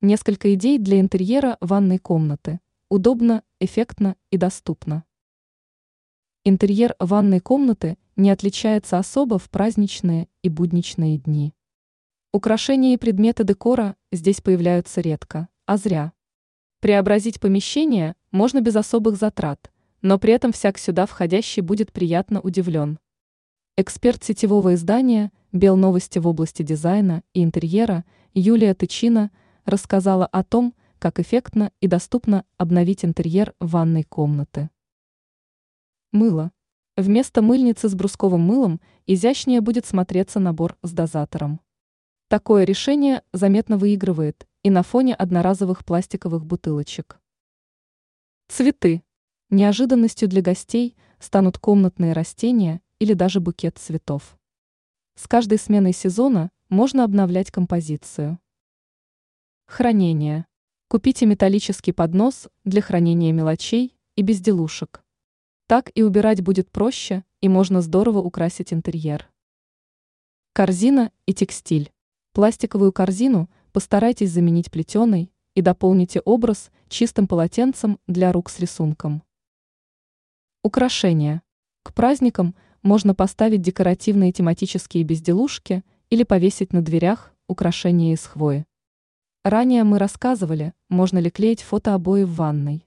Несколько идей для интерьера ванной комнаты. Удобно, эффектно и доступно. Интерьер ванной комнаты не отличается особо в праздничные и будничные дни. Украшения и предметы декора здесь появляются редко, а зря. Преобразить помещение можно без особых затрат, но при этом всяк сюда входящий будет приятно удивлен. Эксперт сетевого издания «Белновости» в области дизайна и интерьера Юлия Тычина – рассказала о том, как эффектно и доступно обновить интерьер ванной комнаты. Мыло. Вместо мыльницы с брусковым мылом изящнее будет смотреться набор с дозатором. Такое решение заметно выигрывает и на фоне одноразовых пластиковых бутылочек. Цветы. Неожиданностью для гостей станут комнатные растения или даже букет цветов. С каждой сменой сезона можно обновлять композицию. Хранение. Купите металлический поднос для хранения мелочей и безделушек. Так и убирать будет проще, и можно здорово украсить интерьер. Корзина и текстиль. Пластиковую корзину постарайтесь заменить плетеной и дополните образ чистым полотенцем для рук с рисунком. Украшения. К праздникам можно поставить декоративные тематические безделушки или повесить на дверях украшения из хвои. Ранее мы рассказывали, можно ли клеить фотообои в ванной.